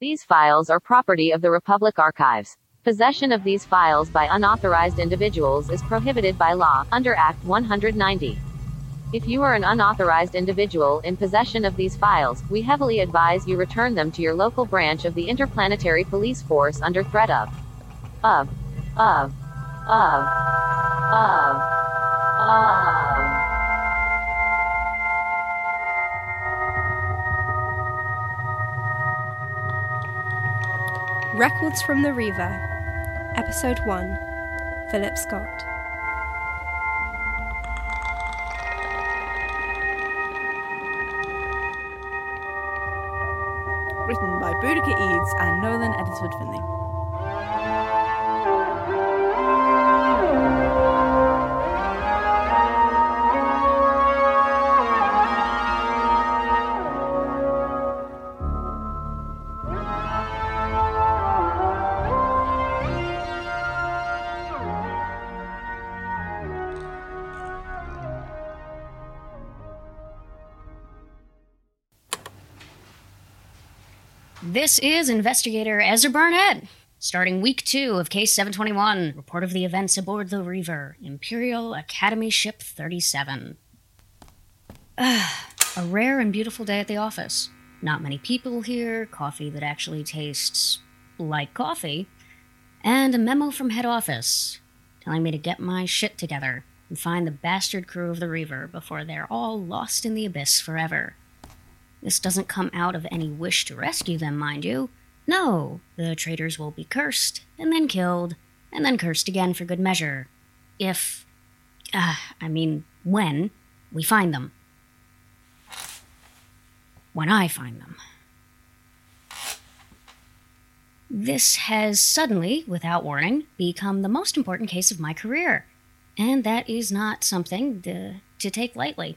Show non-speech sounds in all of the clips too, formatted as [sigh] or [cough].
These files are property of the Republic Archives. Possession of these files by unauthorized individuals is prohibited by law, under Act 190. If you are an unauthorized individual in possession of these files, we heavily advise you return them to your local branch of the Interplanetary Police Force under threat of. Of. Of. Of. Of. Of. Records from the Reaver, Episode 1 Phillip Scott. Written by Boudicca Eades and Nolan Eddisford Finlay. This is Investigator Ezra Barnett, starting week two of Case 721, report of the events aboard the Reaver, Imperial Academy Ship 37. Ah, [sighs] a rare and beautiful day at the office. Not many people here, coffee that actually tastes like coffee, and a memo from head office telling me to get my shit together and find the bastard crew of the Reaver before they're all lost in the abyss forever. This doesn't come out of any wish to rescue them, mind you. No, the traitors will be cursed, and then killed, and then cursed again for good measure. If. Uh, I mean, when we find them. When I find them. This has suddenly, without warning, become the most important case of my career. And that is not something to, to take lightly.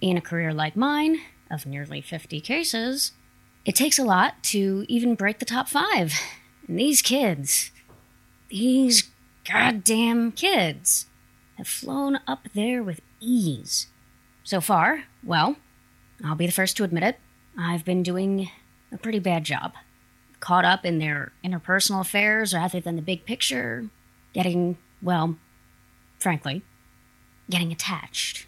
In a career like mine, of nearly 50 cases, it takes a lot to even break the top five. And these kids, these goddamn kids, have flown up there with ease. So far, well, I'll be the first to admit it, I've been doing a pretty bad job. Caught up in their interpersonal affairs rather than the big picture, getting, well, frankly, getting attached.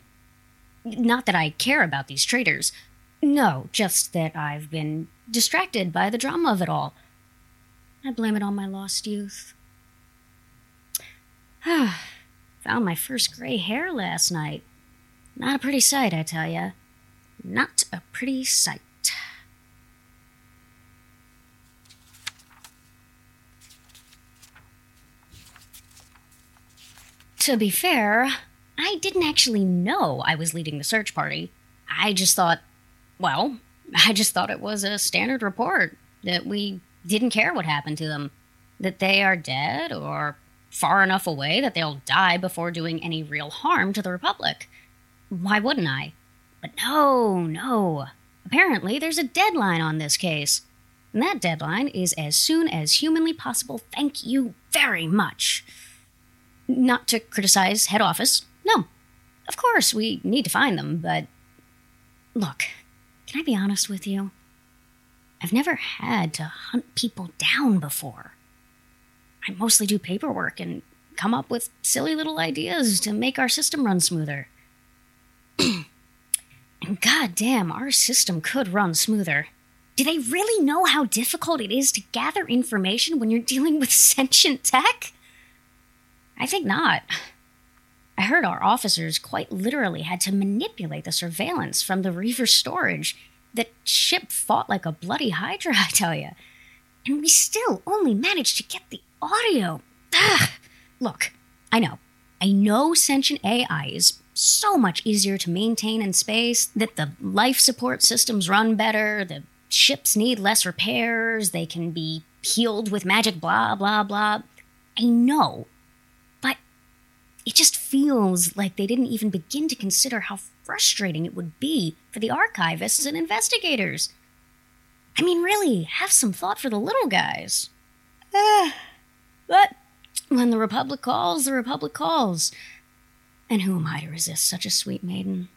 Not that I care about these traitors, no, just that I've been distracted by the drama of it all. I blame it on my lost youth. [sighs] Found my first gray hair last night. Not a pretty sight, I tell ya. Not a pretty sight. To be fair, I didn't actually know I was leading the search party. I just thought well, I just thought it was a standard report that we didn't care what happened to them, that they are dead or far enough away that they'll die before doing any real harm to the Republic. Why wouldn't I? But no, no. Apparently, there's a deadline on this case. And that deadline is as soon as humanly possible. Thank you very much. Not to criticize head office. No. Of course, we need to find them, but. Look, can I be honest with you? I've never had to hunt people down before. I mostly do paperwork and come up with silly little ideas to make our system run smoother. [clears throat] and goddamn, our system could run smoother. Do they really know how difficult it is to gather information when you're dealing with [laughs] sentient tech? I think not. I heard our officers quite literally had to manipulate the surveillance from the Reaver storage. The ship fought like a bloody hydra, I tell you. And we still only managed to get the audio. Ugh. Look, I know. I know sentient AI is so much easier to maintain in space, that the life support systems run better, the ships need less repairs, they can be healed with magic, blah, blah, blah. I know it just feels like they didn't even begin to consider how frustrating it would be for the archivists and investigators. I mean, really, have some thought for the little guys. Uh, but when the Republic calls, the Republic calls. And who am I to resist such a sweet maiden?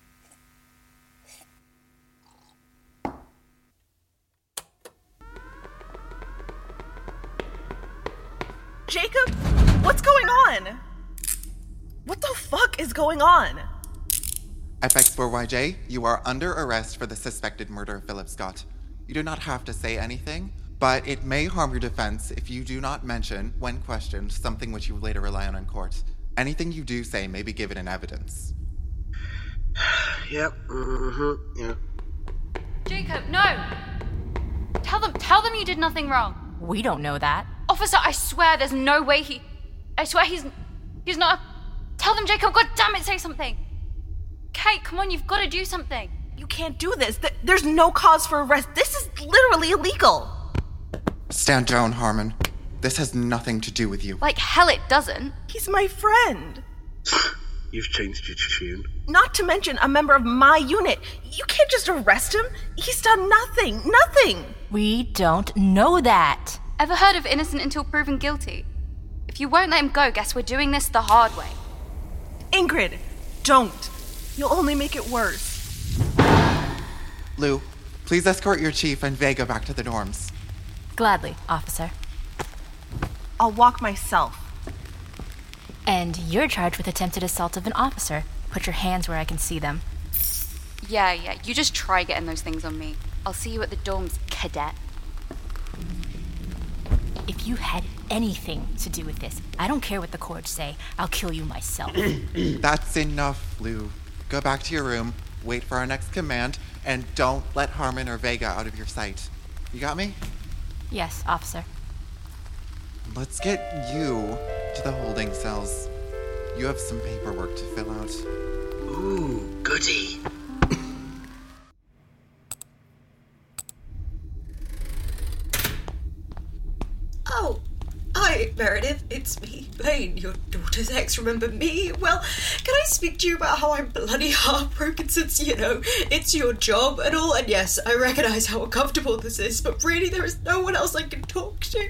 Jacob, what's going on? What the fuck is going on? FX4YJ, you are under arrest for the suspected murder of Phillip Scott. You do not have to say anything, but it may harm your defense if you do not mention, when questioned, something which you later rely on in court. Anything you do say may be given in evidence. [sighs] Yep. Mm-hmm. Yeah. Jacob, no! Tell them, tell them you did nothing wrong. We don't know that. Officer, I swear there's no way he. I swear he's. He's not. Tell them, Jacob, god damn it, say something! Kate, come on, you've got to do something. You can't do this. Th- There's no cause for arrest. This is literally illegal. Stand down, Harmon. This has nothing to do with you. Like hell it doesn't. He's my friend. [sighs] You've changed your tune. Not to mention a member of my unit. You can't just arrest him. He's done nothing. Nothing. We don't know that. Ever heard of innocent until proven guilty? If you won't let him go, guess we're doing this the hard way. Ingrid, don't. You'll only make it worse. Liu, please escort your chief and Vega back to the dorms. Gladly, officer. I'll walk myself. And you're charged with attempted assault of an officer. Put your hands where I can see them. Yeah, yeah, you just try getting those things on me. I'll see you at the dorms, cadet. If you had anything to do with this, I don't care what the courts say. I'll kill you myself. [clears throat] That's enough, Liu. Go back to your room, wait for our next command, and don't let Harmon or Vega out of your sight. You got me? yes, officer. Let's get you to the holding cells. You have some paperwork to fill out. Ooh, goody. Oh, hi, Meredith. It's me, Laine, your daughter's ex. Remember me? Well, can I speak to you about how I'm bloody heartbroken since, you know, it's your job and all? And yes, I recognize how uncomfortable this is, but really, there is no one else I can talk to.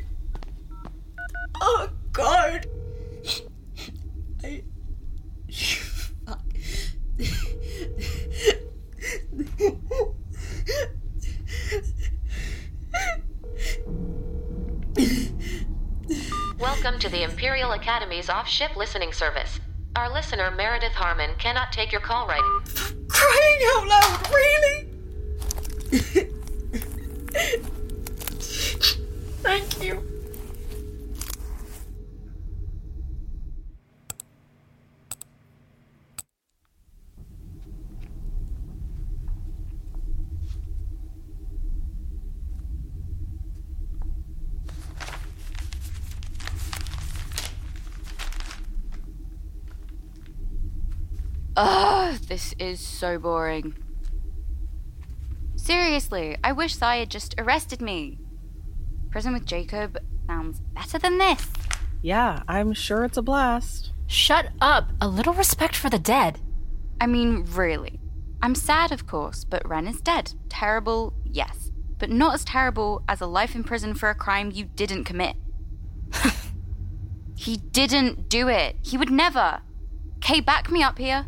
Oh, God. Imperial Academy's off-ship listening service. Our listener Meredith Harmon cannot take your call right. Crying out loud, really? [laughs] Ugh, this is so boring. Seriously, I wish Zye just arrested me. Prison with Jacob sounds better than this. Yeah, I'm sure it's a blast. Shut up. A little respect for the dead. I mean, really. I'm sad, of course, but Wren is dead. Terrible, yes. But not as terrible as a life in prison for a crime you didn't commit. [laughs] he didn't do it. He would never. Kay, back me up here.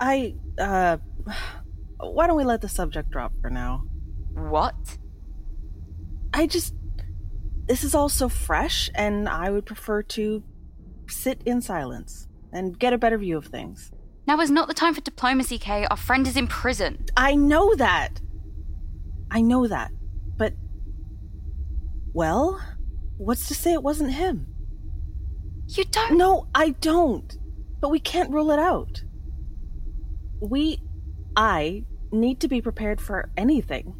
I, uh. Why don't we let the subject drop for now? What? I just. This is all so fresh, and I would prefer to sit in silence and get a better view of things. Now is not the time for diplomacy, Kay. Our friend is in prison. I know that. I know that. But. Well, what's to say it wasn't him? You don't. No, I don't. But we can't rule it out. We. I need to be prepared for anything.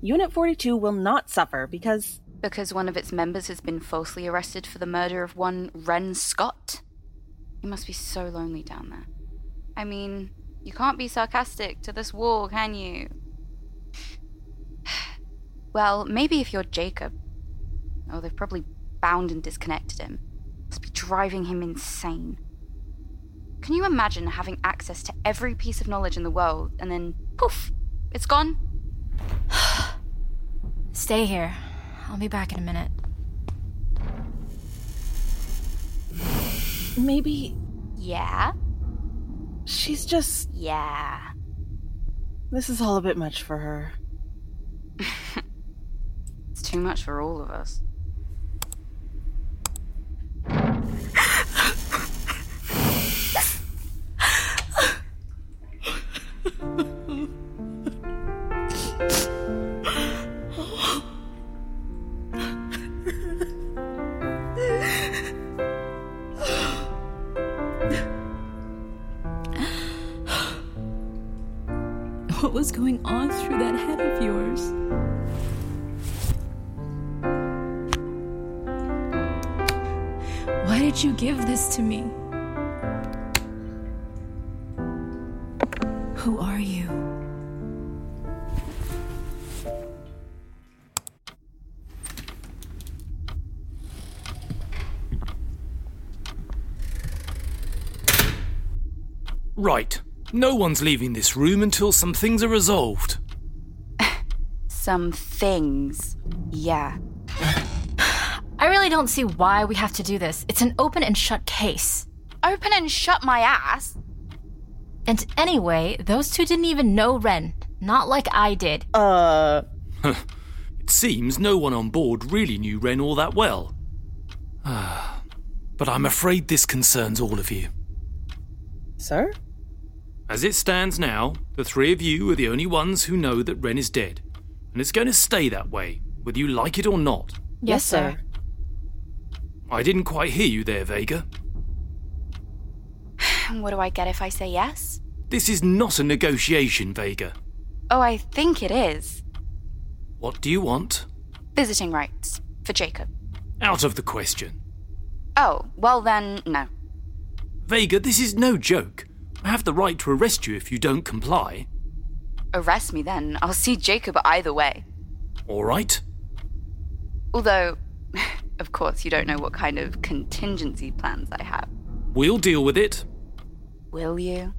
Unit 42 will not suffer because. Because one of its members has been falsely arrested for the murder of one Wren Scott? You must be so lonely down there. I mean, you can't be sarcastic to this war, can you? [sighs] well, maybe if you're Jacob. Oh, they've probably bound and disconnected him. Must be driving him insane. Can you imagine having access to every piece of knowledge in the world and then poof, it's gone? [sighs] Stay here. I'll be back in a minute. Maybe Yeah? she's just. Yeah. This is all a bit much for her. [laughs] It's too much for all of us. Why did you give this to me? Who are you? Right. No one's leaving this room until some things are resolved. [laughs] Some things. Yeah. I really don't see why we have to do this. It's an open and shut case. Open and shut my ass. And anyway, those two didn't even know Wren. Not like I did. Uh. [laughs] It seems no one on board really knew Wren all that well. [sighs] but I'm afraid this concerns all of you. Sir? As it stands now, the three of you are the only ones who know that Wren is dead. And it's going to stay that way, whether you like it or not. Yes, sir. I didn't quite hear you there, Vega. [sighs] What do I get if I say yes? This is not a negotiation, Vega. Oh, I think it is. What do you want? Visiting rights for Jacob. Out of the question. Oh, well then, no. Vega, this is no joke. I have the right to arrest you if you don't comply. Arrest me then. I'll see Jacob either way. All right? Although, of course, you don't know what kind of contingency plans I have. We'll deal with it. Will you?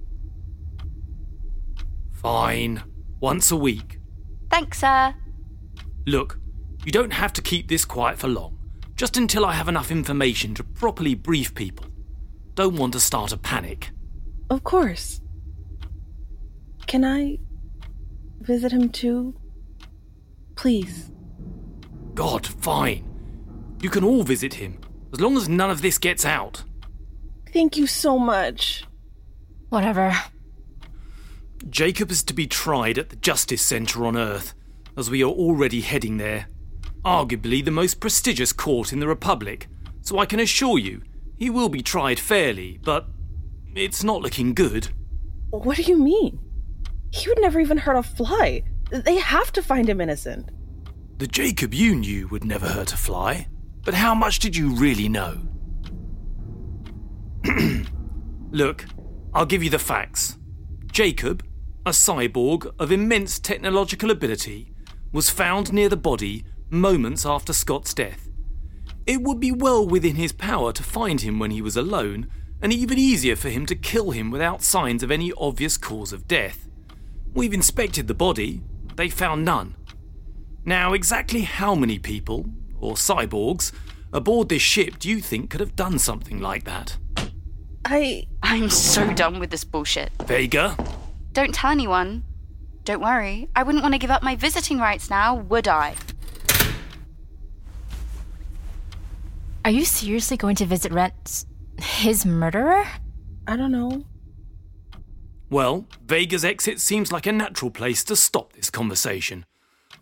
Fine. Once a week. Thanks, sir. Look, you don't have to keep this quiet for long. Just until I have enough information to properly brief people. Don't want to start a panic. Of course. Can I visit him too? Please. God, fine. You can all visit him, as long as none of this gets out. Thank you so much. Whatever. Jacob is to be tried at the Justice Centre on Earth, as we are already heading there. Arguably the most prestigious court in the Republic, so I can assure you he will be tried fairly, but it's not looking good. What do you mean? He would never even hurt a fly. They have to find him innocent. The Jacob you knew would never hurt a fly, but how much did you really know? [clears throat] Look, I'll give you the facts. Jacob, a cyborg of immense technological ability, was found near the body moments after Scott's death. It would be well within his power to find him when he was alone, and even easier for him to kill him without signs of any obvious cause of death. We've inspected the body, they found none. Now, exactly how many people, or cyborgs, aboard this ship do you think could have done something like that? I. I'm so done with this bullshit. Vega? Don't tell anyone. Don't worry. I wouldn't want to give up my visiting rights now, would I? Are you seriously going to visit Rent? His murderer? I don't know. Well, Vega's exit seems like a natural place to stop this conversation.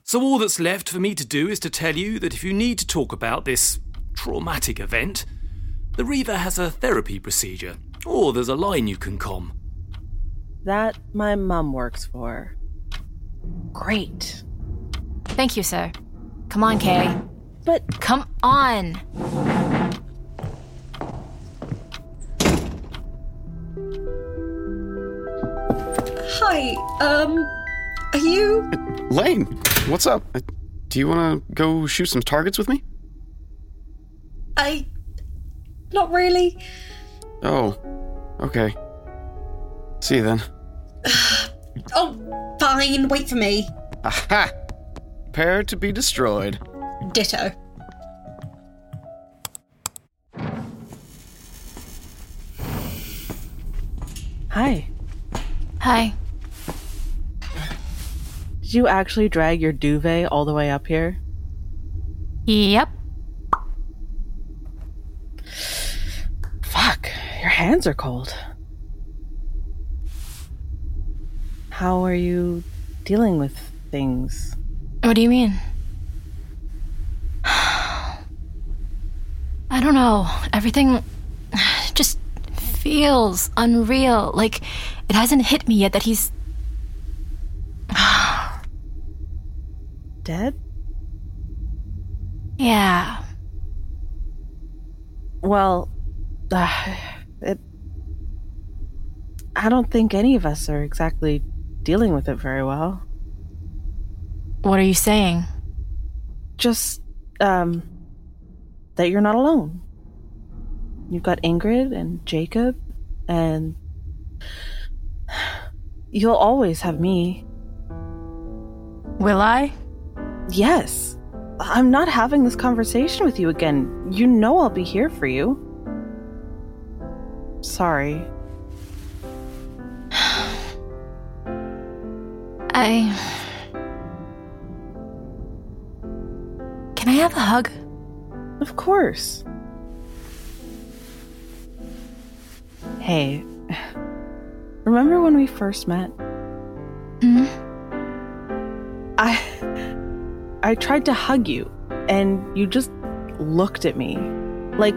So all that's left for me to do is to tell you that if you need to talk about this traumatic event, the Reaver has a therapy procedure, or there's a line you can com. That my mum works for. Great. Thank you, sir. Come on, Kay. But Come on. Hi, um, are you? Laine, what's up? Uh, Do you want to go shoot some targets with me? I. Not really. Oh, okay. See you then. [sighs] Oh, fine, wait for me. Aha! Prepare to be destroyed. Ditto. Hi. Hi. Did you actually drag your duvet all the way up here? Yep. Fuck, your hands are cold. How are you dealing with things? What do you mean? [sighs] I don't know. Everything [sighs] just feels unreal. Like it hasn't hit me yet that he's. Dead? Yeah. Well, uh, it. I don't think any of us are exactly dealing with it very well. What are you saying? Just, um, that you're not alone. You've got Ingrid and Jacob, and you'll always have me. Will I? Yes. I'm not having this conversation with you again. You know I'll be here for you. Sorry. [sighs] I. Can I have a hug? Of course. Hey, [sighs] remember when we first met? Hmm? I I tried to hug you and you just looked at me like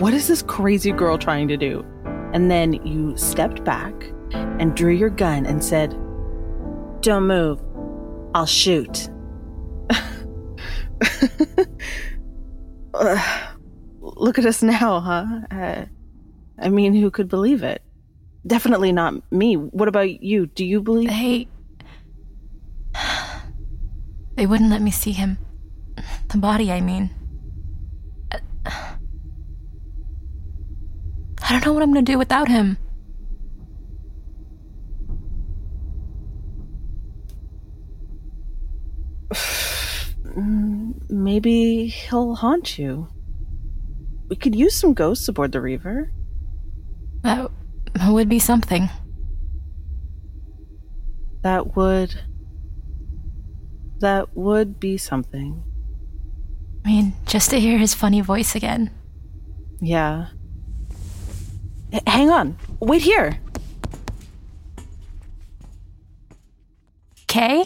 what is this crazy girl trying to do? And then you stepped back and drew your gun and said, "Don't move. I'll shoot." [laughs] Look at us now, huh? Uh, I mean, who could believe it? Definitely not me. What about you? Do you believe? They. They wouldn't let me see him. The body, I mean. I don't know what I'm gonna do without him. [sighs] Maybe he'll haunt you. We could use some ghosts aboard the Reaver. That would be something. That would. That would be something. I mean, just to hear his funny voice again. Yeah. H- hang on. Wait here. Kay?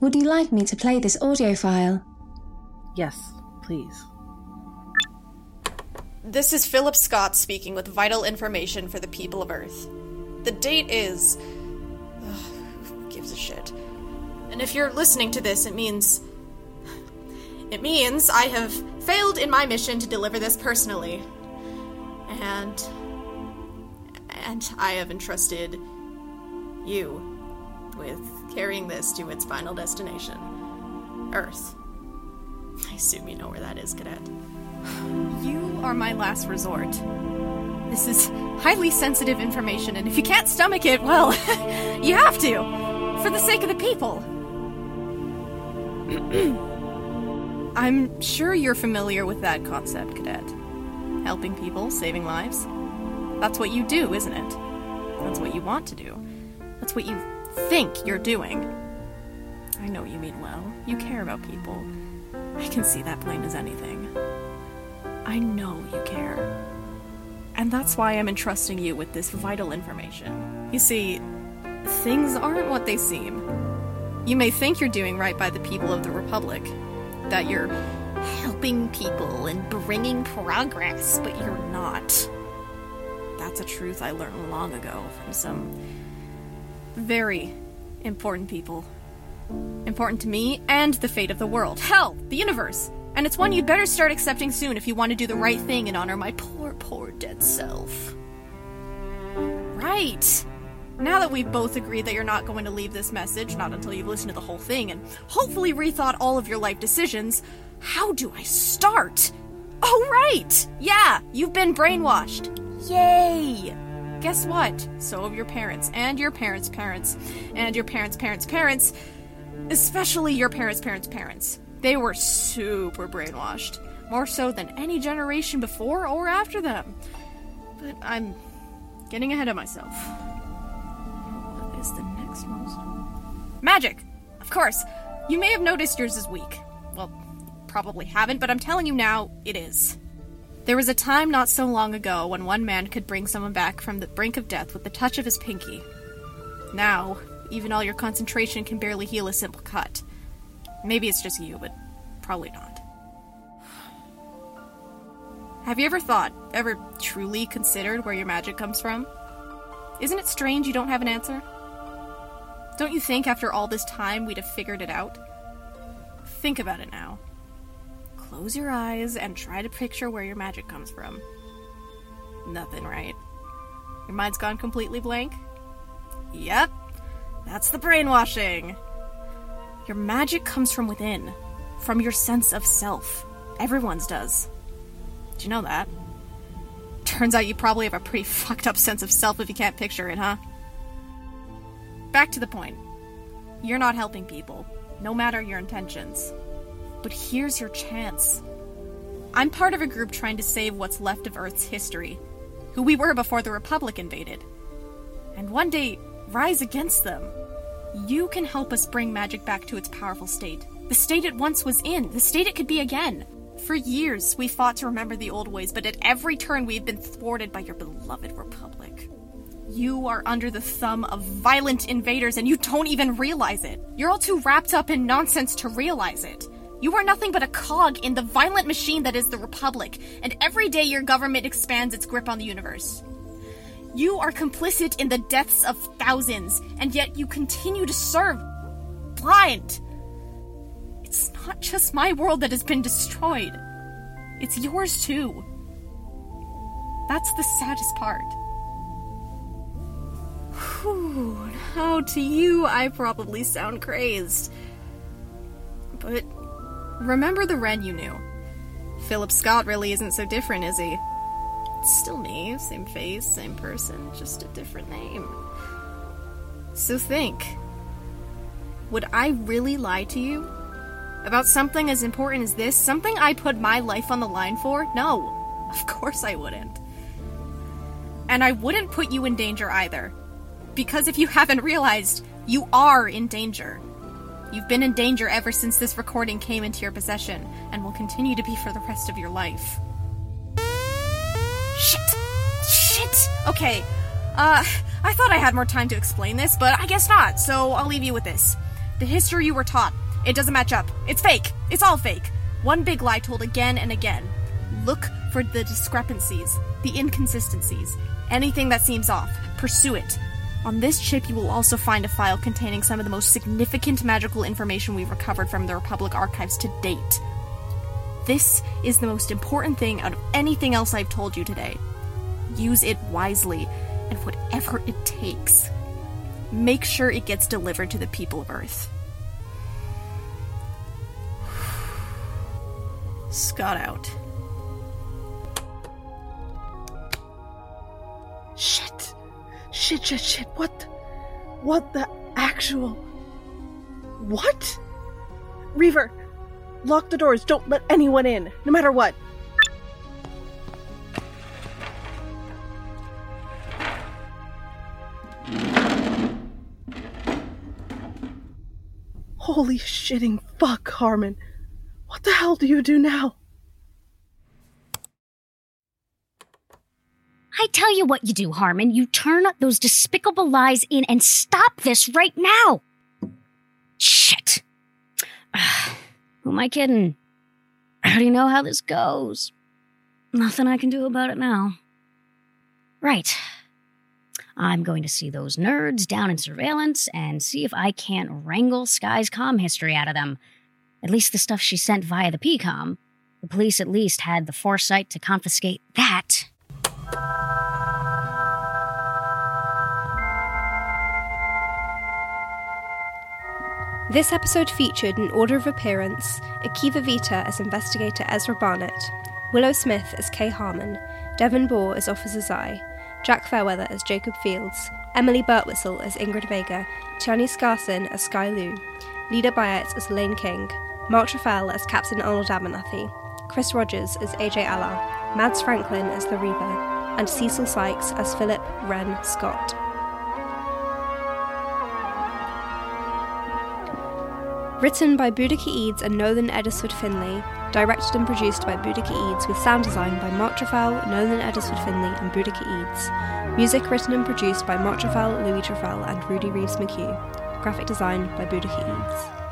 Would you like me to play this audio file? Yes, please. This is Phillip Scott speaking with vital information for the people of Earth. The date is. Ugh, who gives a shit? And if you're listening to this, it means. It means I have failed in my mission to deliver this personally. And. And I have entrusted you with carrying this to its final destination Earth. I assume you know where that is, Cadet. You are my last resort. This is highly sensitive information, and if you can't stomach it, well, [laughs] you have to. For the sake of the people. [clears throat] I'm sure you're familiar with that concept, Cadet. Helping people, saving lives. That's what you do, isn't it? That's what you want to do. That's what you think you're doing. I know you mean well. You care about people. I can see that plain as anything. I know you care. And that's why I'm entrusting you with this vital information. You see, things aren't what they seem. You may think you're doing right by the people of the Republic, that you're helping people and bringing progress, but you're not. That's a truth I learned long ago from some very important people. Important to me and the fate of the world. Hell, the universe. And it's one you'd better start accepting soon if you want to do the right thing and honor my poor, poor dead self. Right. Now that we've both agreed that you're not going to leave this message, not until you've listened to the whole thing and hopefully rethought all of your life decisions, how do I start? Oh, right! Yeah, you've been brainwashed. Yay! Guess what? So have your parents, and your parents' parents, and your parents' parents' parents, especially your parents' parents' parents. They were super brainwashed. More so than any generation before or after them. But I'm getting ahead of myself. What is the next most. Magic! Of course! You may have noticed yours is weak. Well, probably haven't, but I'm telling you now, it is. There was a time not so long ago when one man could bring someone back from the brink of death with the touch of his pinky. Now, even all your concentration can barely heal a simple cut. Maybe it's just you, but probably not. Have you ever thought, ever truly considered where your magic comes from? Isn't it strange you don't have an answer? Don't you think after all this time we'd have figured it out? Think about it now. Close your eyes and try to picture where your magic comes from. Nothing, right? Your mind's gone completely blank? Yep, that's the brainwashing. Your magic comes from within, from your sense of self. Everyone's does. Did you know that? Turns out you probably have a pretty [laughs] fucked up sense of self if you can't picture it, huh? Back to the point. You're not helping people, no matter your intentions. But here's your chance. I'm part of a group trying to save what's left of Earth's history, who we were before the Republic invaded. And one day, rise against them. You can help us bring magic back to its powerful state. The state it once was in, the state it could be again. For years, we fought to remember the old ways, but at every turn, we've been thwarted by your beloved Republic. You are under the thumb of violent invaders, and you don't even realize it. You're all too wrapped up in nonsense to realize it. You are nothing but a cog in the violent machine that is the Republic, and every day your government expands its grip on the universe. You are complicit in the deaths of thousands, and yet you continue to serve blind. It's not just my world that has been destroyed, it's yours too. That's the saddest part. Whew, now to you, I probably sound crazed. But remember the Wren you knew. Phillip Scott really isn't so different, is he? Still me, same face, same person, just a different name. So think would I really lie to you? About something as important as this? Something I put my life on the line for? No, of course I wouldn't. And I wouldn't put you in danger either. Because if you haven't realized, you are in danger. You've been in danger ever since this recording came into your possession, and will continue to be for the rest of your life. Shit! Shit! Okay, uh, I thought I had more time to explain this, but I guess not, so I'll leave you with this. The history you were taught, it doesn't match up. It's fake. It's all fake. One big lie told again and again. Look for the discrepancies, the inconsistencies, anything that seems off. Pursue it. On this chip, you will also find a file containing some of the most significant magical information we've recovered from the Republic archives to date. This is the most important thing out of anything else I've told you today. Use it wisely, and whatever it takes. Make sure it gets delivered to the people of Earth. [sighs] Scott out. Shit, shit, shit. What? the- What the actual? What? Reaver, lock the doors. Don't let anyone in, no matter what. Holy shitting fuck, Harmon. What the hell do you do now? Tell you what you do, Harmon. You turn those despicable lies in and stop this right now. Shit. [sighs] Who am I kidding? I already know how this goes. Nothing I can do about it now. Right. I'm going to see those nerds down in surveillance and see if I can't wrangle Sky's comm history out of them. At least the stuff she sent via the PCOM. The police at least had the foresight to confiscate that. This episode featured in order of appearance Akiva Vita as investigator Ezra Barnett, Willow Smith as Kay Harmon, Devyn Boer as Officer Zye, Jaq Fairweather as Jacob Fields, Emily Birtwistle as Ingrid Vega, Tianyi Skarrxin as Sky Liu, Lida Bayat as Laine King, Mark Treffel as Captain Arnold Abernathy, Chris Rogers as AJ Allard, Mads Franklin as the Reaver, and Cecil Sykes as Phillip Wren Scott. Written by Boudicca Eades and Nolan Eddisford Finlay, directed and produced by Boudicca Eades, with sound design by Mark Treffel, Nolan Eddisford Finlay, and Boudicca Eades. Music written and produced by Mark Treffel, Louis Treffel, and Rudy Reeves McHugh. Graphic design by Boudicca Eades.